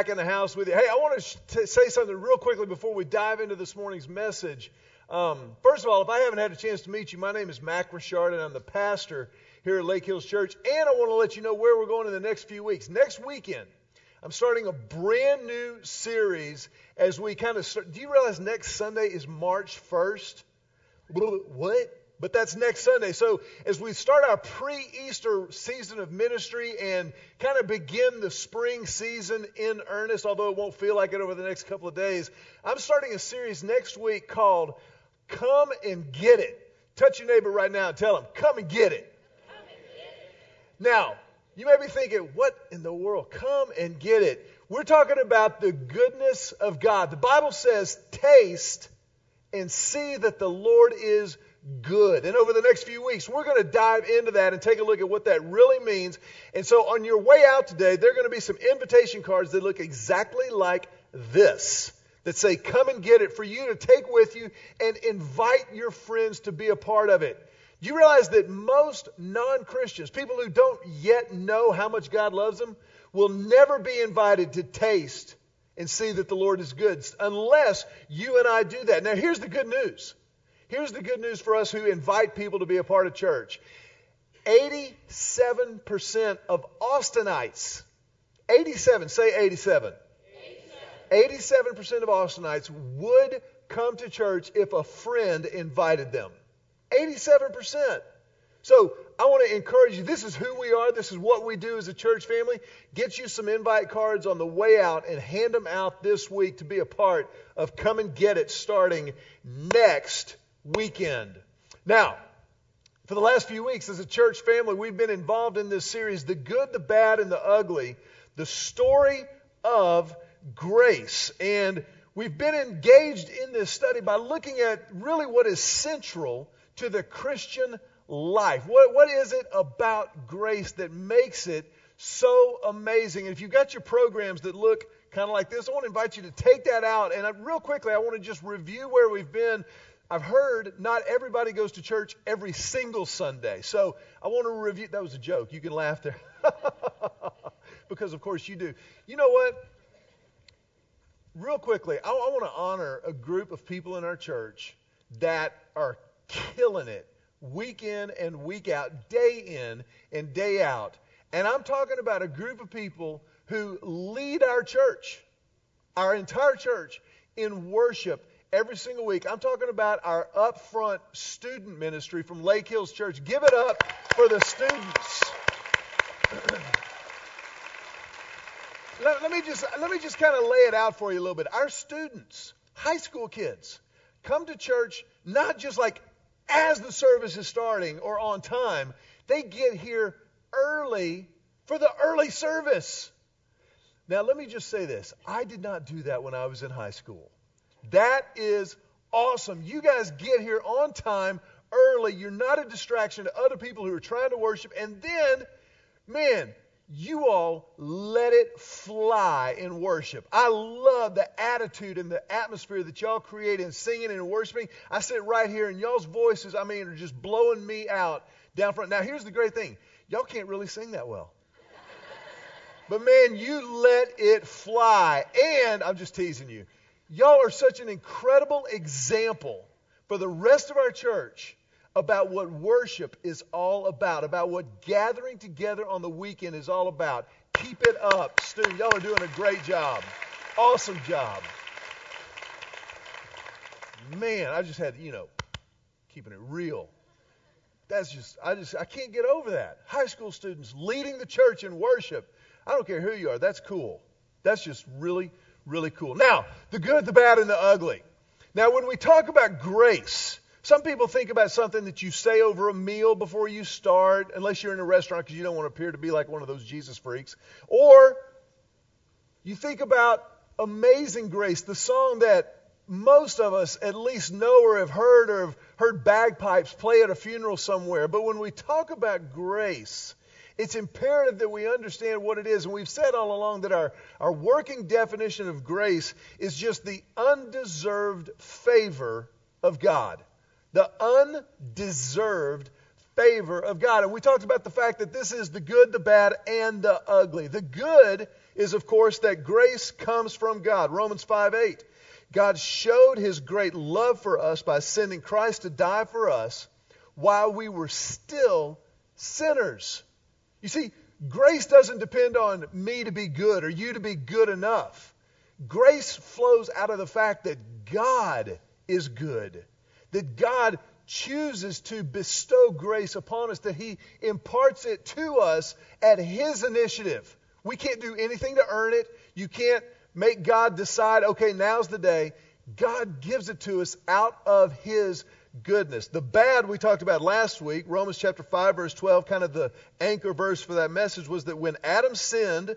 back in the house with you. Hey, I want to say something real quickly before we dive into this morning's message. Um, first of all, if I haven't had a chance to meet you, my name is Mac Richard, and I'm the pastor here at Lake Hills Church. And I want to let you know where we're going in the next few weeks. Next weekend, I'm starting a brand new series as we kind of start. Do you realize next Sunday is March 1st? What? But that's next Sunday. So as we start our pre-Easter season of ministry and kind of begin the spring season in earnest, although it won't feel like it over the next couple of days, I'm starting a series next week called Come and Get It. Touch your neighbor right now and tell him, Come and get it. Now, you may be thinking, what in the world? Come and get it. We're talking about the goodness of God. The Bible says, taste and see that the Lord is good. And over the next few weeks, we're going to dive into that and take a look at what that really means. And so on your way out today, there are going to be some invitation cards that look exactly like this that say, Come and get it for you to take with you and invite your friends to be a part of it. Do you realize that most non Christians, people who don't yet know how much God loves them, will never be invited to taste and see that the Lord is good unless you and I do that. Now, here's the good news. Here's the good news for us who invite people to be a part of church 87% of Austinites, 87, say 87. 87% of Austinites would come to church if a friend invited them. 87%. So I want to encourage you. This is who we are. This is what we do as a church family. Get you some invite cards on the way out and hand them out this week to be a part of Come and Get It starting next weekend. Now, for the last few weeks as a church family, we've been involved in this series, The Good, the Bad, and the Ugly, the story of grace. And we've been engaged in this study by looking at really what is central to the Christian life. What, what is it about grace that makes it so amazing? And if you've got your programs that look kind of like this, I want to invite you to take that out. And I, real quickly, I want to just review where we've been. I've heard not everybody goes to church every single Sunday. So I want to review. That was a joke. You can laugh there. because, of course, you do. You know what? Real quickly, I, I want to honor a group of people in our church that are killing it week in and week out, day in and day out. And I'm talking about a group of people who lead our church, our entire church, in worship every single week. I'm talking about our upfront student ministry from Lake Hills Church. Give it up for the students. let, let, me just let me just kind of lay it out for you a little bit. Our students, high school kids, come to church not just like as the service is starting or on time. They get here early for the early service. Now, let me just say this I did not do that when I was in high school. That is awesome. You guys get here on time, early. You're not a distraction to other people who are trying to worship. And then, man, you all let it fly in worship. I love the attitude and the atmosphere that y'all create in singing and worshiping. I sit right here and y'all's voices, I mean, are just blowing me out down front. Now, here's the great thing y'all can't really sing that well. But man, you let it fly. And I'm just teasing you. Y'all are such an incredible example for the rest of our church about what worship is all about, about what gathering together on the weekend is all about. Keep it up, Stu. Y'all are doing a great job. Awesome job. Man, I just had, you know, keeping it real. That's just, I just, I can't get over that. High school students leading the church in worship. I don't care who you are. That's cool. That's just really, really cool. Now, the good, the bad, and the ugly. Now, when we talk about grace, some people think about something that you say over a meal before you start, unless you're in a restaurant because you don't want to appear to be like one of those Jesus freaks. Or you think about Amazing Grace, the song that most of us at least know or have heard or have heard bagpipes play at a funeral somewhere. But when we talk about grace, it's imperative that we understand what it is. And we've said all along that our, our working definition of grace is just the undeserved favor of God the undeserved favor of God. And we talked about the fact that this is the good, the bad, and the ugly. The good is, of course, that grace comes from God. Romans 5 8. God showed his great love for us by sending Christ to die for us while we were still sinners. You see, grace doesn't depend on me to be good or you to be good enough. Grace flows out of the fact that God is good, that God chooses to bestow grace upon us, that He imparts it to us at His initiative. We can't do anything to earn it. You can't make God decide, okay, now's the day. God gives it to us out of His goodness. The bad we talked about last week, Romans chapter 5, verse 12, kind of the anchor verse for that message was that when Adam sinned,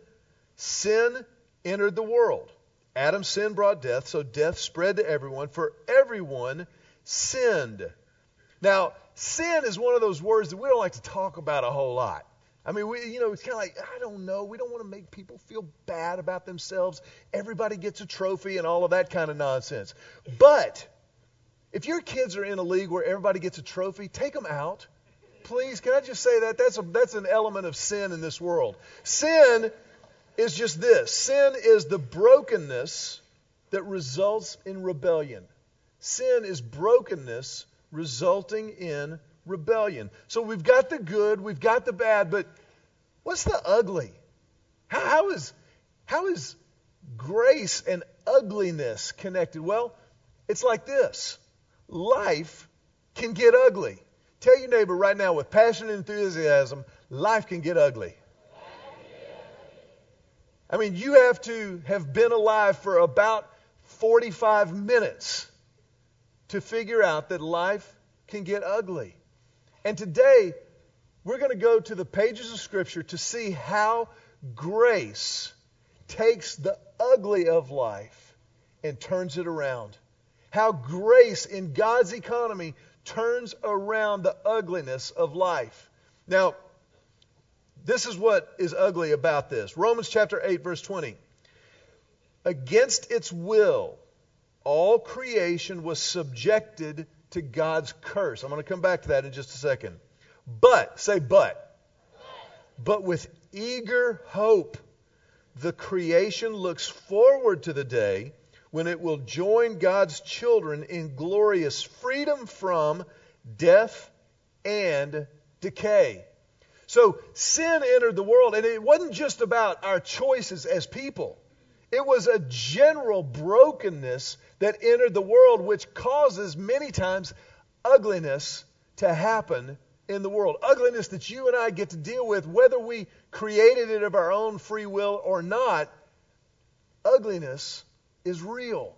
sin entered the world. Adam's sin brought death, so death spread to everyone, for everyone sinned. Now, sin is one of those words that we don't like to talk about a whole lot. I mean, we, you know, it's kind of like, I don't know. We don't want to make people feel bad about themselves. Everybody gets a trophy and all of that kind of nonsense. But if your kids are in a league where everybody gets a trophy, take them out. Please, can I just say that? That's, a, that's an element of sin in this world. Sin is just this sin is the brokenness that results in rebellion. Sin is brokenness resulting in rebellion. So we've got the good, we've got the bad, but what's the ugly? How, how is how is grace and ugliness connected? Well, it's like this. Life can get ugly. Tell your neighbor right now with passion and enthusiasm, life can get ugly. I mean, you have to have been alive for about 45 minutes to figure out that life can get ugly. And today, we're going to go to the pages of Scripture to see how grace takes the ugly of life and turns it around. How grace in God's economy turns around the ugliness of life. Now, this is what is ugly about this. Romans chapter 8, verse 20. Against its will, all creation was subjected to God's curse. I'm going to come back to that in just a second. But, say but. But with eager hope, the creation looks forward to the day when it will join God's children in glorious freedom from death and decay. So sin entered the world, and it wasn't just about our choices as people. It was a general brokenness that entered the world, which causes many times ugliness to happen in the world. Ugliness that you and I get to deal with, whether we created it of our own free will or not. Ugliness is real.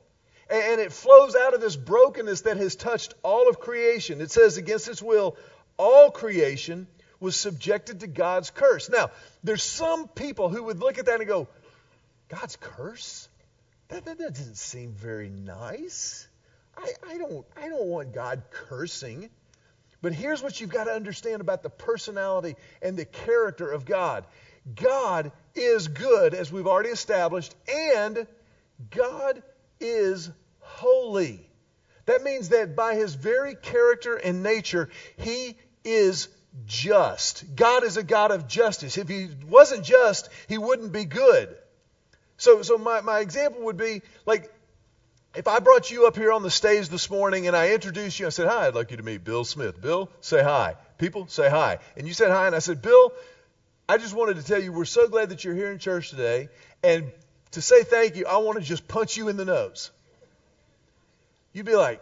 And it flows out of this brokenness that has touched all of creation. It says, against its will, all creation was subjected to God's curse. Now, there's some people who would look at that and go, God's curse? That, that, that doesn't seem very nice. I, I, don't, I don't want God cursing. But here's what you've got to understand about the personality and the character of God God is good, as we've already established, and God is holy. That means that by his very character and nature, he is just. God is a God of justice. If he wasn't just, he wouldn't be good. So, so my, my example would be like if I brought you up here on the stage this morning and I introduced you, I said, Hi, I'd like you to meet Bill Smith. Bill, say hi. People, say hi. And you said hi, and I said, Bill, I just wanted to tell you we're so glad that you're here in church today. And to say thank you, I want to just punch you in the nose. You'd be like,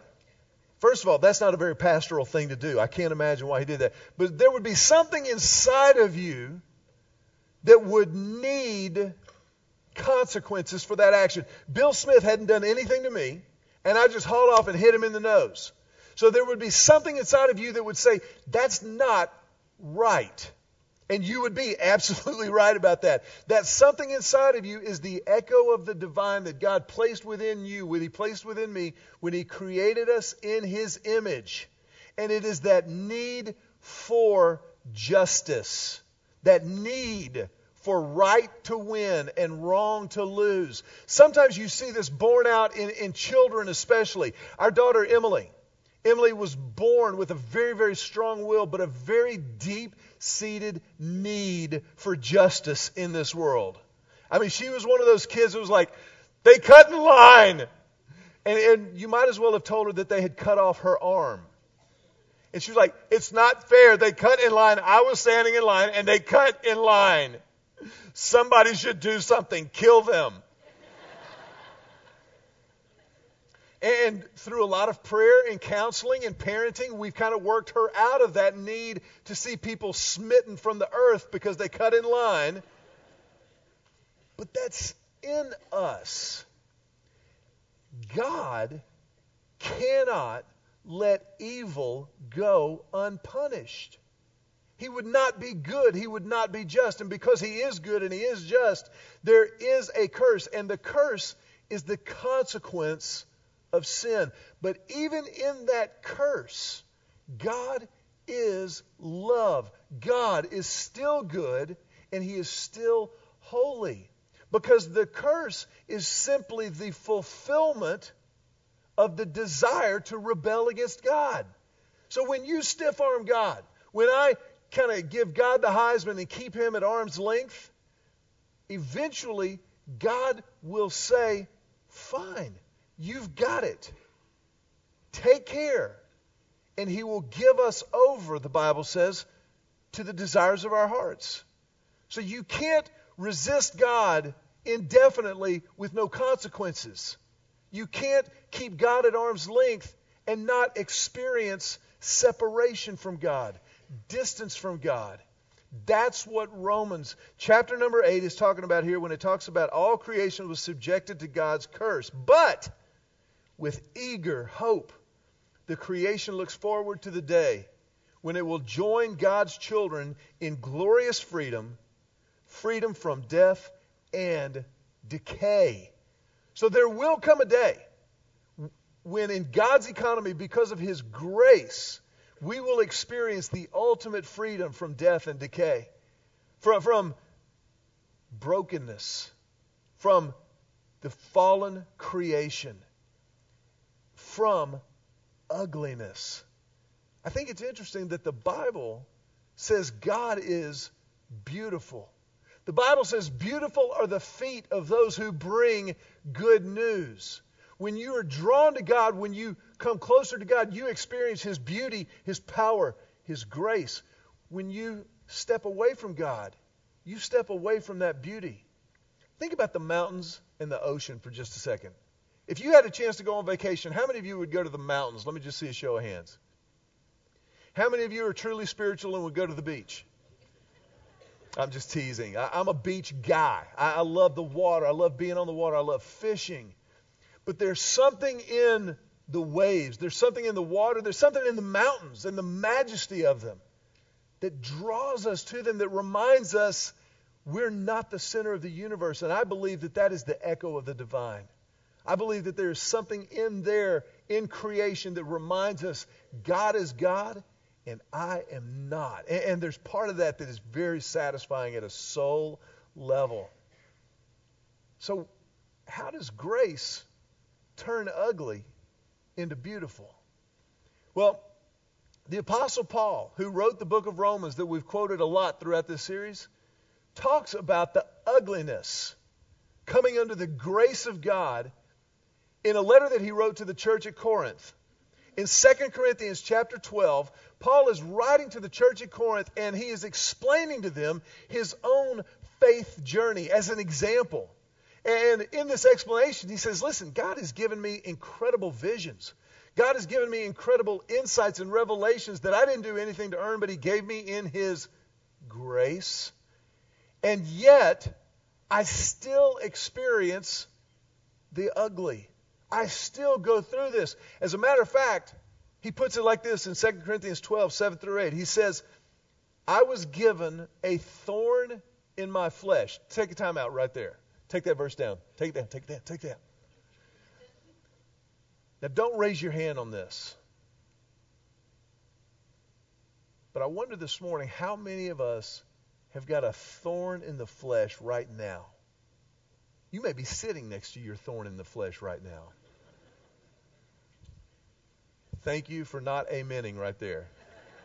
First of all, that's not a very pastoral thing to do. I can't imagine why he did that. But there would be something inside of you that would need consequences for that action. Bill Smith hadn't done anything to me, and I just hauled off and hit him in the nose. So there would be something inside of you that would say, that's not right. And you would be absolutely right about that. That something inside of you is the echo of the divine that God placed within you, when He placed within me, when He created us in His image. And it is that need for justice, that need for right to win and wrong to lose. Sometimes you see this borne out in, in children, especially. Our daughter Emily. Emily was born with a very, very strong will, but a very deep seated need for justice in this world. I mean, she was one of those kids who was like, they cut in line. And, and you might as well have told her that they had cut off her arm. And she was like, it's not fair. They cut in line. I was standing in line and they cut in line. Somebody should do something. Kill them. And through a lot of prayer and counseling and parenting, we've kind of worked her out of that need to see people smitten from the earth because they cut in line. But that's in us. God cannot let evil go unpunished. He would not be good. He would not be just. And because he is good and he is just, there is a curse. And the curse is the consequence of sin. But even in that curse, God is love. God is still good and He is still holy. Because the curse is simply the fulfillment of the desire to rebel against God. So when you stiff arm God, when I kind of give God the Heisman and keep him at arm's length, eventually God will say, Fine, You've got it. Take care. And He will give us over, the Bible says, to the desires of our hearts. So you can't resist God indefinitely with no consequences. You can't keep God at arm's length and not experience separation from God, distance from God. That's what Romans chapter number 8 is talking about here when it talks about all creation was subjected to God's curse. But with eager hope. The creation looks forward to the day when it will join God's children in glorious freedom, freedom from death and decay. So there will come a day when, in God's economy, because of His grace, we will experience the ultimate freedom from death and decay, from, from brokenness, from the fallen creation from ugliness. I think it's interesting that the Bible says God is beautiful. The Bible says, Beautiful are the feet of those who bring good news. When you are drawn to God, when you come closer to God, you experience His beauty, His power, His grace. When you step away from God, you step away from that beauty. Think about the mountains and the ocean for just a second. If you had a chance to go on vacation, how many of you would go to the mountains? Let me just see a show of hands. How many of you are truly spiritual and would go to the beach? I'm just teasing. I, am a beach guy. I, I love the water. I love being on the water. I love fishing. But there's something in the waves, there's something in the water, there's something in the mountains and the majesty of them that draws us to them, that reminds us we're not the center of the universe. And I believe that that is the echo of the divine. I believe that there's something in there in creation that reminds us God is God and I am not. And, and, there's part of that that is very satisfying at a soul level. So, how does grace turn ugly into beautiful? Well, the Apostle Paul, who wrote the book of Romans that we've quoted a lot throughout this series, talks about the ugliness coming under the grace of God in a letter that he wrote to the church at Corinth. In 2 Corinthians chapter 12, Paul is writing to the church at Corinth and he is explaining to them his own faith journey as an example. And in this explanation, he says, Listen, God has given me incredible visions. God has given me incredible insights and revelations that I didn't do anything to earn, but He gave me in His grace. And yet, I still experience the ugly. I still go through this. As a matter of fact, he puts it like this in 2 Corinthians 12, 7 through 8. He says, I was given a thorn in my flesh. Take a time out right there. Take that verse down. Take that, take that, take that. Now, don't raise your hand on this. But I wonder this morning how many of us have got a thorn in the flesh right now? You may be sitting next to your thorn in the flesh right now. Thank you for not amening right there.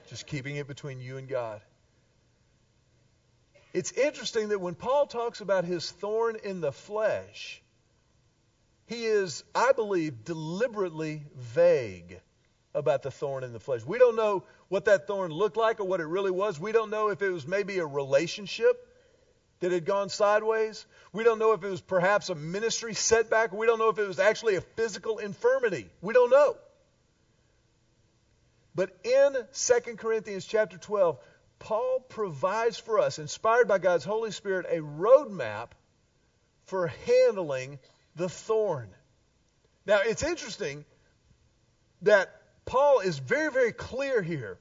Just keeping it between you and God. It's interesting that when Paul talks about his thorn in the flesh, he is, I believe, deliberately vague about the thorn in the flesh. We don't know what that thorn looked like or what it really was. We don't know if it was maybe a relationship that had gone sideways. We don't know if it was perhaps a ministry setback. We don't know if it was actually a physical infirmity. We don't know. But in 2 Corinthians chapter 12, Paul provides for us, inspired by God's Holy Spirit, a roadmap for handling the thorn. Now, it's interesting that Paul is very, very clear here.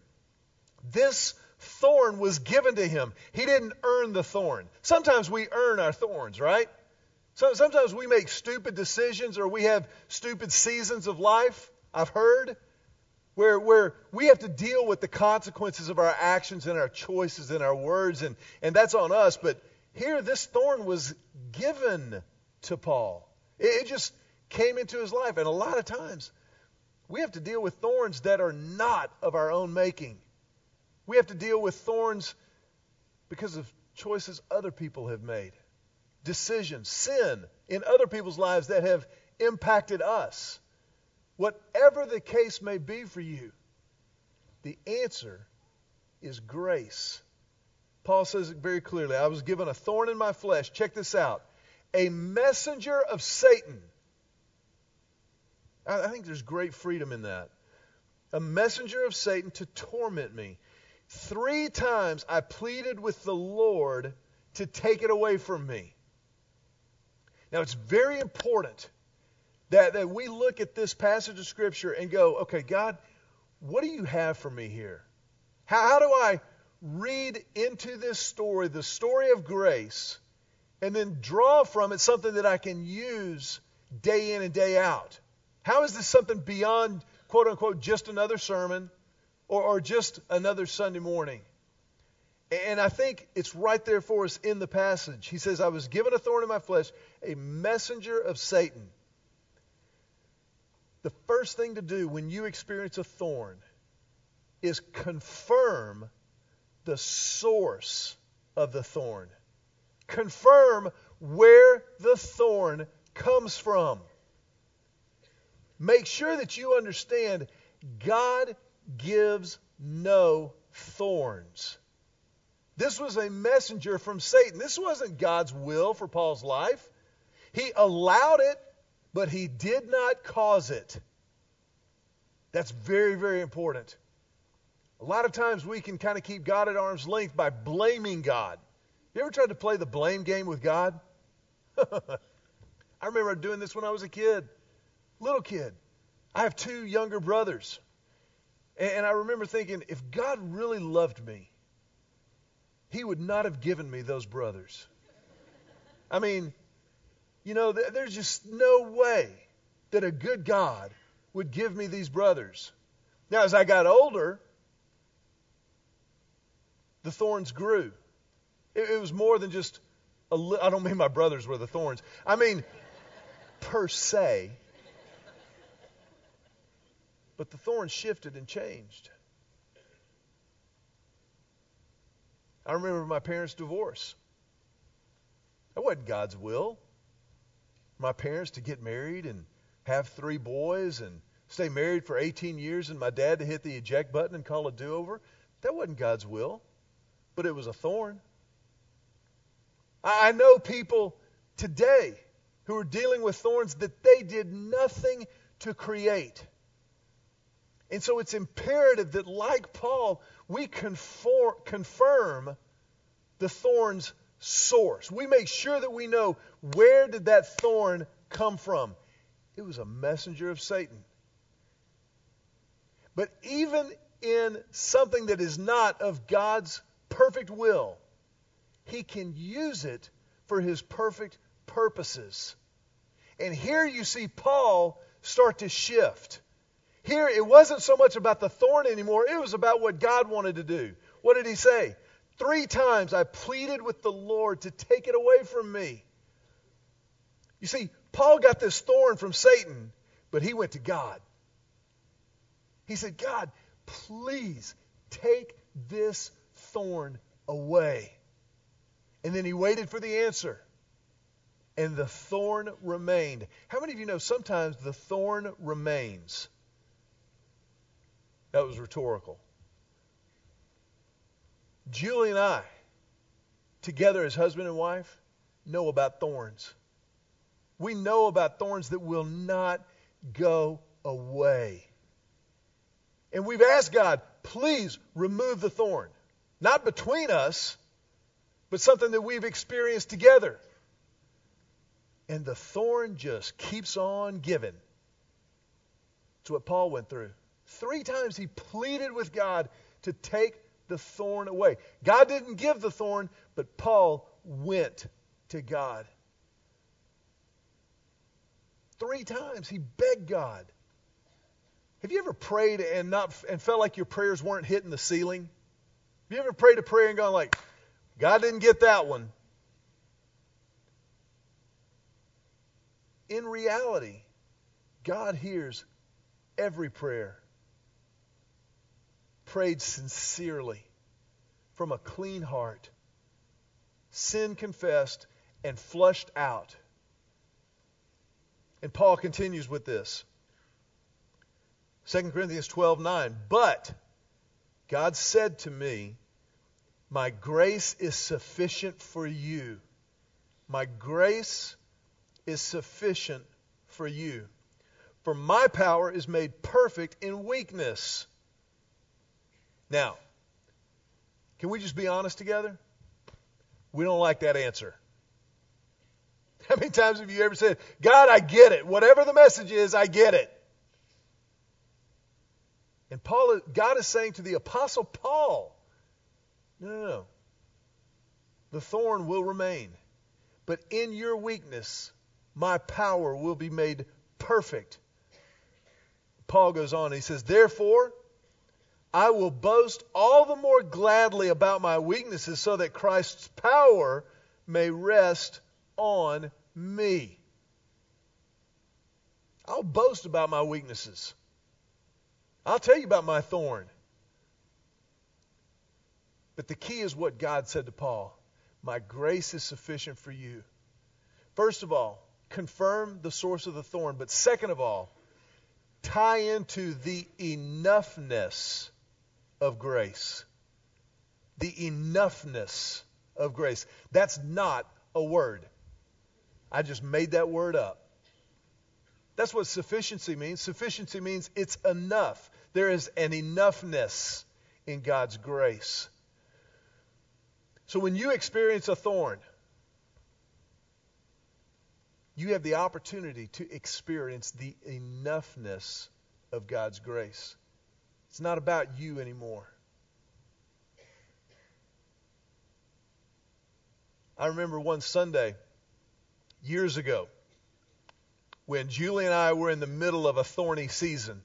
This thorn was given to him. He didn't earn the thorn. Sometimes we earn our thorns, right? So, sometimes we make stupid decisions or we have stupid seasons of life, I've heard, where, where we have to deal with the consequences of our actions and our choices and our words, and, and that's on us. But here, this thorn was given to Paul. It, it just came into his life. And a lot of times, we have to deal with thorns that are not of our own making. We have to deal with thorns because of choices other people have made, decisions, sin in other people's lives that have impacted us. Whatever the case may be for you, the answer is grace. Paul says it very clearly. I was given a thorn in my flesh. Check this out. A messenger of Satan I think there's great freedom in that. A messenger of Satan to torment me. Three times I pleaded with the Lord to take it away from me. Now, it's very important that, that we look at this passage of Scripture and go, okay, God, what do you have for me here? How, how do I read into this story, the story of grace, and then draw from it something that I can use day in and day out? How is this something beyond, quote unquote, just another sermon or, or just another Sunday morning? And I think it's right there for us in the passage. He says, I was given a thorn in my flesh, a messenger of Satan. The first thing to do when you experience a thorn is confirm the source of the thorn. Confirm where the thorn comes from make sure that you understand God gives no thorns. This was a messenger from Satan. This wasn't God's will for Paul's life. He allowed it, but he did not cause it. That's very, very important. A lot of times we can kind of keep God at arm's length by blaming God. You ever tried to play the blame game with God? I remember doing this when I was a kid. Little kid. I have two younger brothers. And I remember thinking, if God really loved me, He would not have given me those brothers. I mean, you know, there's just no way that a good God would give me these brothers. Now, as I got older, the thorns grew. It, it was more than just a li- I don't mean my brothers were the thorns. I mean, per se, but the thorns shifted and changed. I remember my parents' divorce. That wasn't God's will. My parents to get married and have three boys and stay married for 18 years and my dad to hit the eject button and call a do over. That wasn't God's will, but it was a thorn. I know people today who are dealing with thorns that they did nothing to create. And so it's imperative that, like Paul, we conform, confirm the thorn's source. We make sure that we know where did that thorn come from. It was a messenger of Satan. But even in something that is not of God's perfect will, he can use it for his perfect purposes. And here you see Paul start to shift. Here, it wasn't so much about the thorn anymore, it was about what God wanted to do. What did he say? Three times I pleaded with the Lord to take it away from me. You see, Paul got this thorn from Satan, but he went to God. He said, God, please take this thorn away. And then he waited for the answer. And the thorn remained. How many of you know sometimes the thorn remains? That was rhetorical. Julie and I, together as husband and wife, know about thorns. We know about thorns that will not go away. And we've asked God, please remove the thorn. Not between us, but something that we've experienced together. And the thorn just keeps on giving. It's what Paul went through. Three times he pleaded with God to take the thorn away. God didn't give the thorn, but Paul went to God. Three times he begged God. Have you ever prayed and not and felt like your prayers weren't hitting the ceiling? Have you ever prayed a prayer and gone like, God didn't get that one? In reality, God hears every prayer prayed sincerely from a clean heart, sin confessed and flushed out. And Paul continues with this. 2 Corinthians 12:9 But God said to me, My grace is sufficient for you. My grace is sufficient for you. For my power is made perfect in weakness. Now, can we just be honest together? We don't like that answer. How many times have you ever said, God, I get it. Whatever the message is, I get it. And Paul, God is saying to the Apostle Paul, no, no, no. The thorn will remain. But in your weakness, my power will be made perfect. Paul goes on, he says, Therefore, I will boast all the more gladly about my weaknesses so that Christ's power may rest on me. I'll boast about my weaknesses. I'll tell you about my thorn. But the key is what God said to Paul My grace is sufficient for you. First of all, confirm the source of the thorn. But second of all, tie into the enoughness of grace. The enoughness of grace. That's not a word. I just made that word up. That's what sufficiency means. Sufficiency means it's enough. There is an enoughness in God's grace. So when you experience a thorn, you have the opportunity to experience the enoughness of God's grace. It's not about you anymore. I remember one Sunday years ago when Julie and I were in the middle of a thorny season.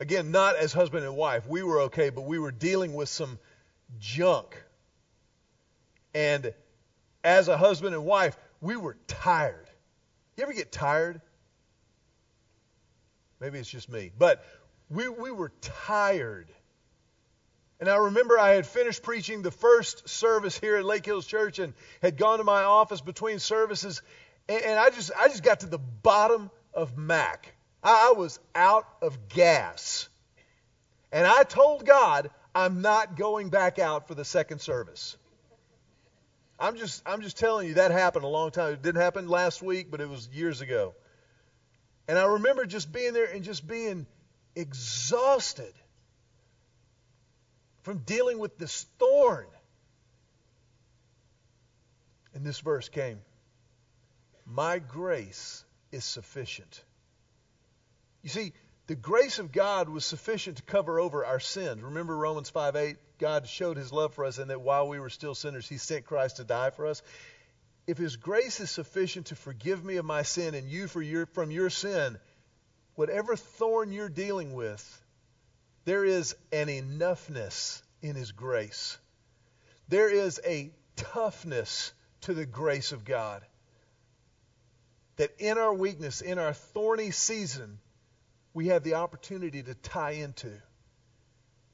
Again, not as husband and wife. We were okay, but we were dealing with some junk. And as a husband and wife, we were tired. You ever get tired? Maybe it's just me. But we, we were tired. And I remember I had finished preaching the first service here at Lake Hills Church and had gone to my office between services. And, and I just I just got to the bottom of Mac. I, I was out of gas. And I told God, I'm not going back out for the second service. I'm just I'm just telling you that happened a long time. It didn't happen last week, but it was years ago. And I remember just being there and just being exhausted from dealing with this thorn. And this verse came My grace is sufficient. You see, the grace of God was sufficient to cover over our sins. Remember Romans 5 8? God showed his love for us, and that while we were still sinners, he sent Christ to die for us. If his grace is sufficient to forgive me of my sin and you for your, from your sin, whatever thorn you're dealing with, there is an enoughness in His grace. There is a toughness to the grace of God. That in our weakness, in our thorny season, we have the opportunity to tie into,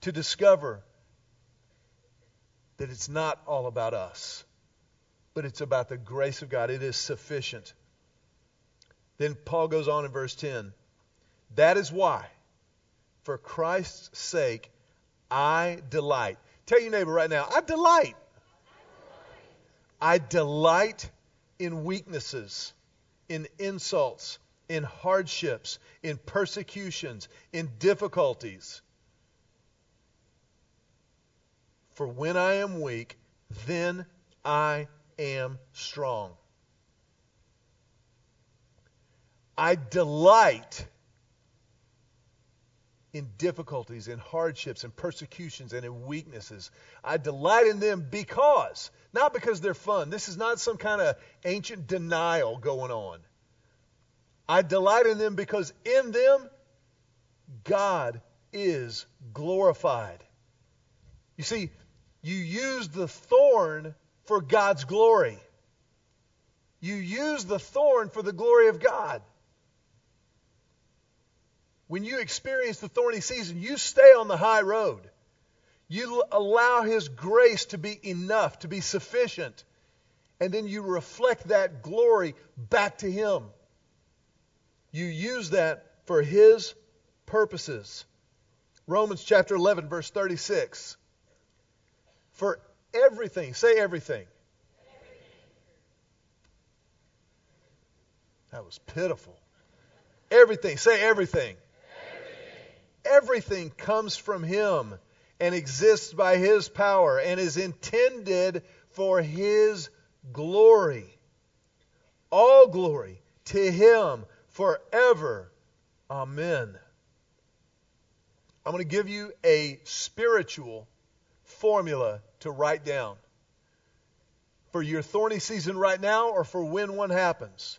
to discover that it's not all about us, but it's about the grace of God. It is sufficient. Then Paul goes on in verse 10 That is why, for Christ's sake, I delight. Tell your neighbor right now, I delight. I delight in weaknesses, in insults, in hardships, in persecutions, in difficulties. For when I am weak, then I am strong. I delight in difficulties, in hardships, in persecutions, and in weaknesses. I delight in them because, not because they're fun. This is not some kind of ancient denial going on. I delight in them because in them, God is glorified. You see, you use the thorn for God's glory. You use the thorn for the glory of God. When you experience the thorny season, you stay on the high road. You allow His grace to be enough, to be sufficient. And then you reflect that glory back to Him. You use that for His purposes. Romans chapter 11, verse 36. For everything, say everything. everything. That was pitiful. Everything, say everything. Everything comes from Him and exists by His power and is intended for His glory. All glory to Him forever. Amen. I'm going to give you a spiritual formula to write down for your thorny season right now or for when one happens.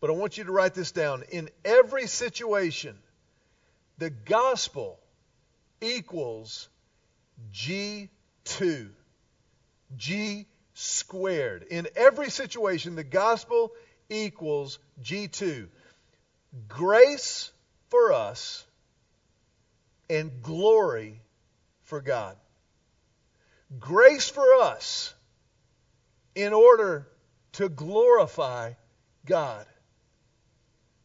But I want you to write this down. In every situation, the gospel equals G2. G squared. In every situation, the gospel equals G2. Grace for us and glory for God. Grace for us in order to glorify God.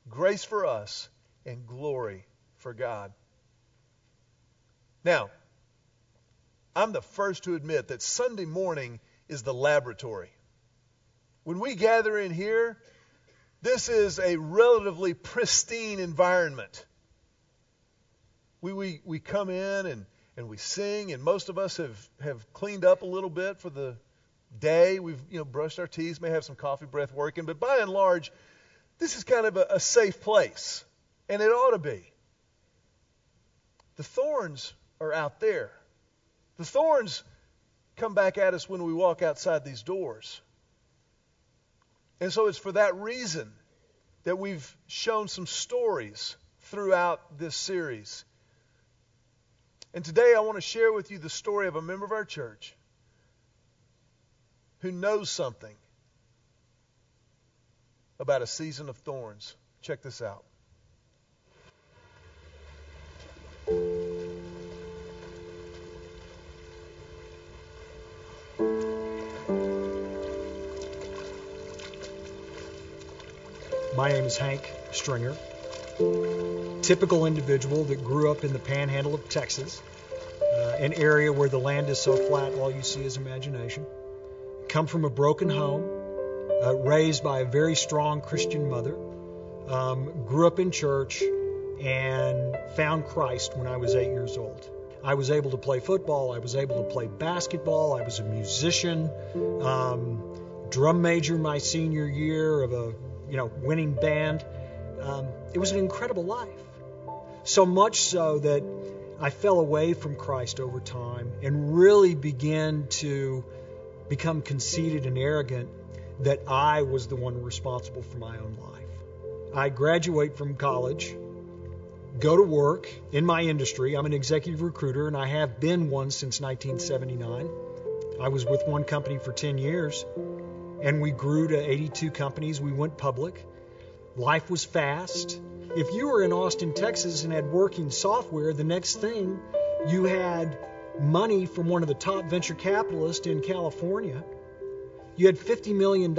Grace for us and glory for God. Now, I'm the first to admit that Sunday morning is the laboratory. When we gather in here, this is a relatively pristine environment. We, we, we come in and, and we sing, and most of us have, have cleaned up a little bit for the day. We've you know brushed our teeth, may have some coffee breath working, but by and large, this is kind of a, a safe place, and it ought to be. The thorns are out there. The thorns come back at us when we walk outside these doors. And so it's for that reason that we've shown some stories throughout this series. And today I want to share with you the story of a member of our church who knows something about a season of thorns. Check this out. Name is Hank Stringer. Typical individual that grew up in the panhandle of Texas, uh, an area where the land is so flat all you see is imagination. Come from a broken home, uh, raised by a very strong Christian mother, um, grew up in church, and found Christ when I was eight years old. I was able to play football. I was able to play basketball. I was a musician, um, drum major my senior year of a you know winning band. Um, it was an incredible life. So much so that I fell away from Christ over time and really began to become conceited and arrogant that I was the one responsible for my own life. I graduate from college go to work in my industry. I'm an executive recruiter, and I have been one since 1979. I was with one company for 10 years, and we grew to 82 companies. We went public. Life was fast. if you were in Austin, Texas and had working software, the next thing you had money from one of the top venture capitalists in California. You had $50 million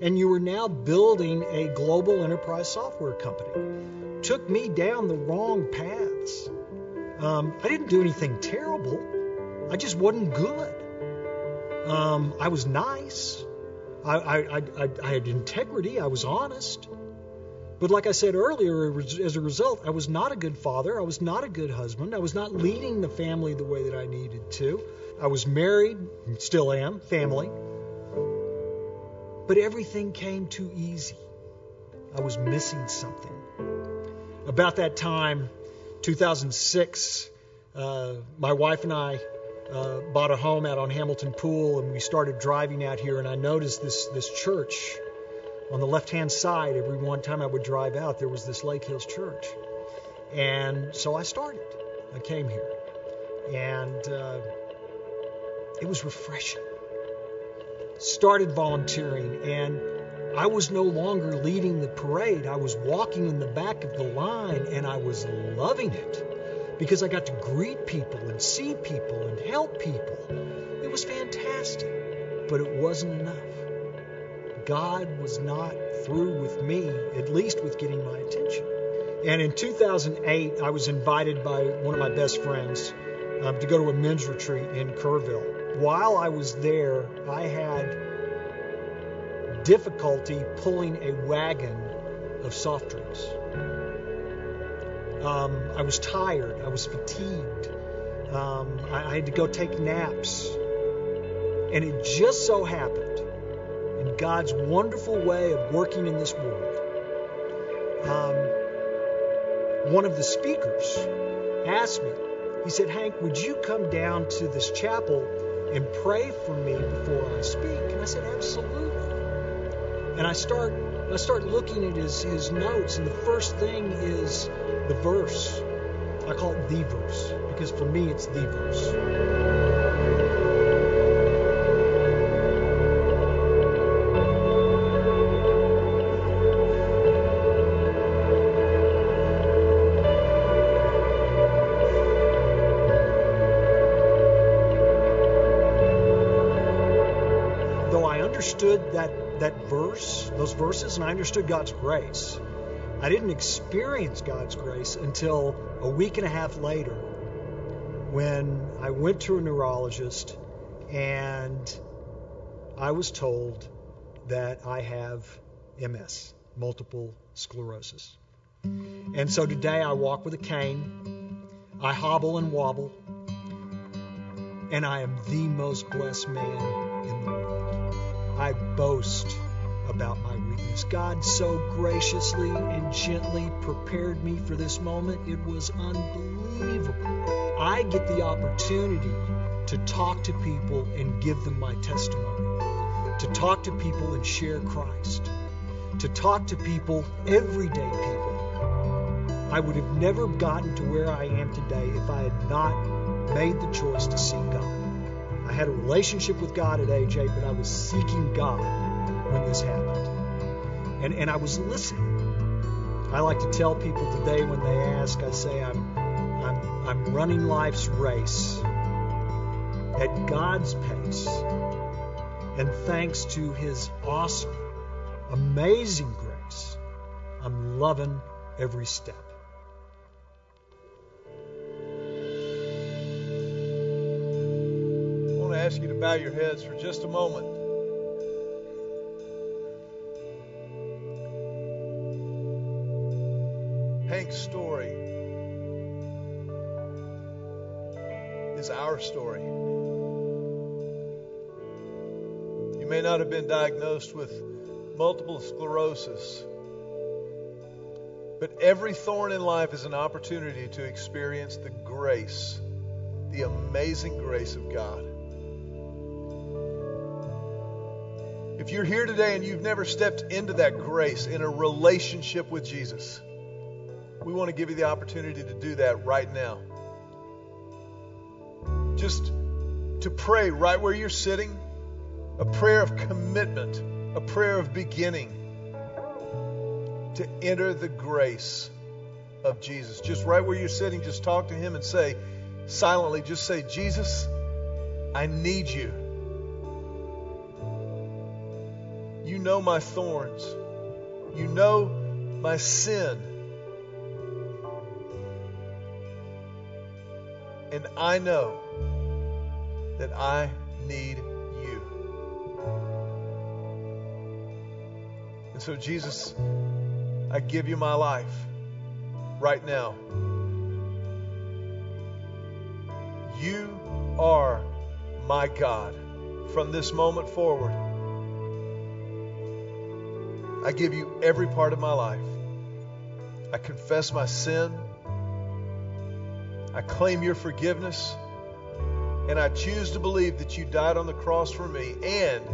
and you were now building a global enterprise software company. Took me down the wrong paths. Um, I didn't do anything terrible. I just wasn't good. Um, I was nice. I, I, I, I had integrity. I was honest. But like I said earlier, as a result, I was not a good father. I was not a good husband. I was not leading the family the way that I needed to. I was married, and still am, family. But everything came too easy. I was missing something. About that time, 2006, uh, my wife and I uh, bought a home out on Hamilton Pool, and we started driving out here. And I noticed this this church on the left hand side. Every one time I would drive out, there was this Lake Hills Church, and so I started. I came here, and uh, it was refreshing. Started volunteering, and I was no longer leading the parade. I was walking in the back of the line, and I was loving it because I got to greet people and see people and help people. It was fantastic, but it wasn't enough. God was not through with me, at least with getting my attention. And in 2008, I was invited by one of my best friends um, to go to a men's retreat in Kerrville. While I was there, I had difficulty pulling a wagon of soft drinks. Um, I was tired. I was fatigued. Um, I, I had to go take naps. And it just so happened, in God's wonderful way of working in this world, um, one of the speakers asked me, he said, Hank, would you come down to this chapel and pray for me before I speak? And I said, absolutely. And I start I start looking at his, his notes, and the first thing is the verse. I call it the verse because for me it's the verse. Though I understood that, that verse, those verses, and I understood God's grace, I didn't experience God's grace until a week and a half later when I went to a neurologist and I was told that I have MS, multiple sclerosis. And so today I walk with a cane, I hobble and wobble, and I am the most blessed man in the world. I boast about my weakness. God so graciously and gently prepared me for this moment. It was unbelievable. I get the opportunity to talk to people and give them my testimony, to talk to people and share Christ, to talk to people, everyday people. I would have never gotten to where I am today if I had not made the choice to seek God. I had a relationship with God at AJ, but I was seeking God when this happened. And, and I was listening. I like to tell people today when they ask, I say, I'm, I'm, I'm running life's race at God's pace. And thanks to His awesome, amazing grace, I'm loving every step. I want to ask you to bow your heads for just a moment. Hank's story is our story. You may not have been diagnosed with multiple sclerosis, but every thorn in life is an opportunity to experience the grace, the amazing grace of God. If you're here today and you've never stepped into that grace in a relationship with Jesus, we want to give you the opportunity to do that right now. Just to pray right where you're sitting, a prayer of commitment, a prayer of beginning. to enter the grace of Jesus. Just right where you're sitting, just talk to Him and say, silently, just say, Jesus, I need you. You know my thorns. You know my sin. And I know that I need you. And so, Jesus, I give you my life right now. You are my God from this moment forward. I give you every part of my life. I confess my sin. I claim your forgiveness. And I choose to believe that you died on the cross for me and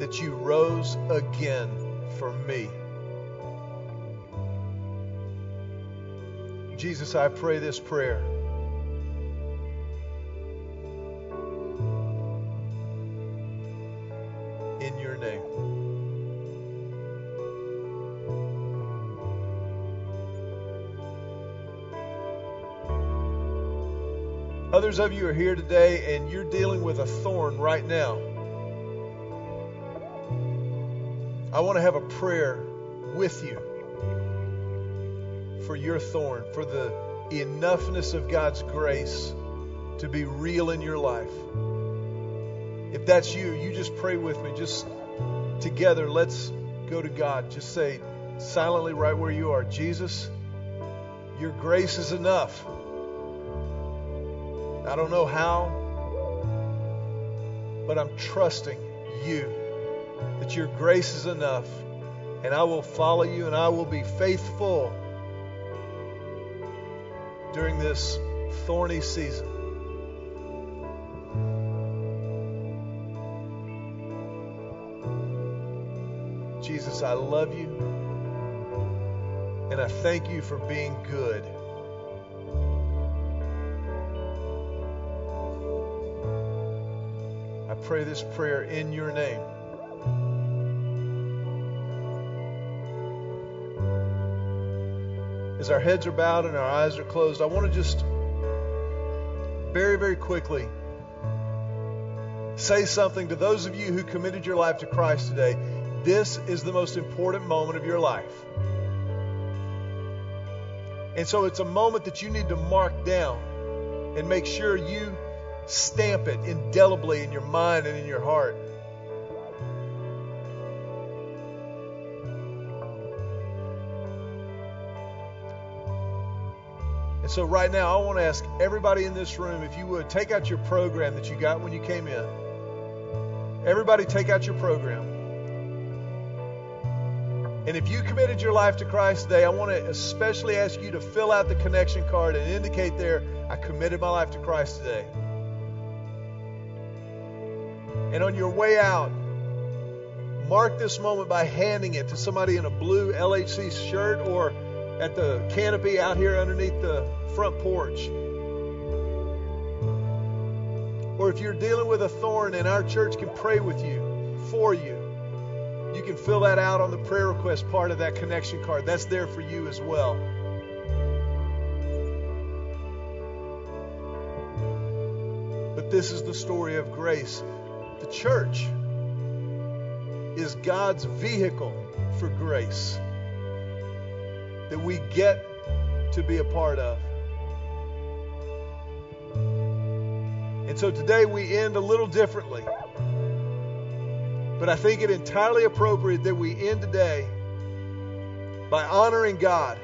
that you rose again for me. Jesus, I pray this prayer. Others of you are here today and you're dealing with a thorn right now. I want to have a prayer with you for your thorn, for the enoughness of God's grace to be real in your life. If that's you, you just pray with me. Just together, let's go to God. Just say silently right where you are Jesus, your grace is enough. I don't know how, but I'm trusting you that your grace is enough, and I will follow you and I will be faithful during this thorny season. Jesus, I love you, and I thank you for being good. Pray this prayer in your name. As our heads are bowed and our eyes are closed, I want to just very, very quickly say something to those of you who committed your life to Christ today. This is the most important moment of your life. And so it's a moment that you need to mark down and make sure you stamp it indelibly in your mind and in your heart. And so, right now, I want to ask everybody in this room if you would take out your program that you got when you came in. Everybody, take out your program. And if you committed your life to Christ today, I want to especially ask you to fill out the connection card and indicate there, I committed my life to Christ today. And on your way out, mark this moment by handing it to somebody in a blue LHC shirt or at the canopy out here underneath the front porch. Or if you're dealing with a thorn and our church can pray with you, for you, you can fill that out on the prayer request part of that connection card. That's there for you as well. But this is the story of grace. The church is God's vehicle for grace that we get to be a part of. And so today we end a little differently. But I think it entirely appropriate that we end today by honoring God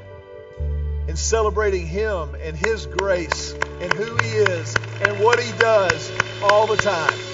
and celebrating Him and His grace and who He is and what He does all the time.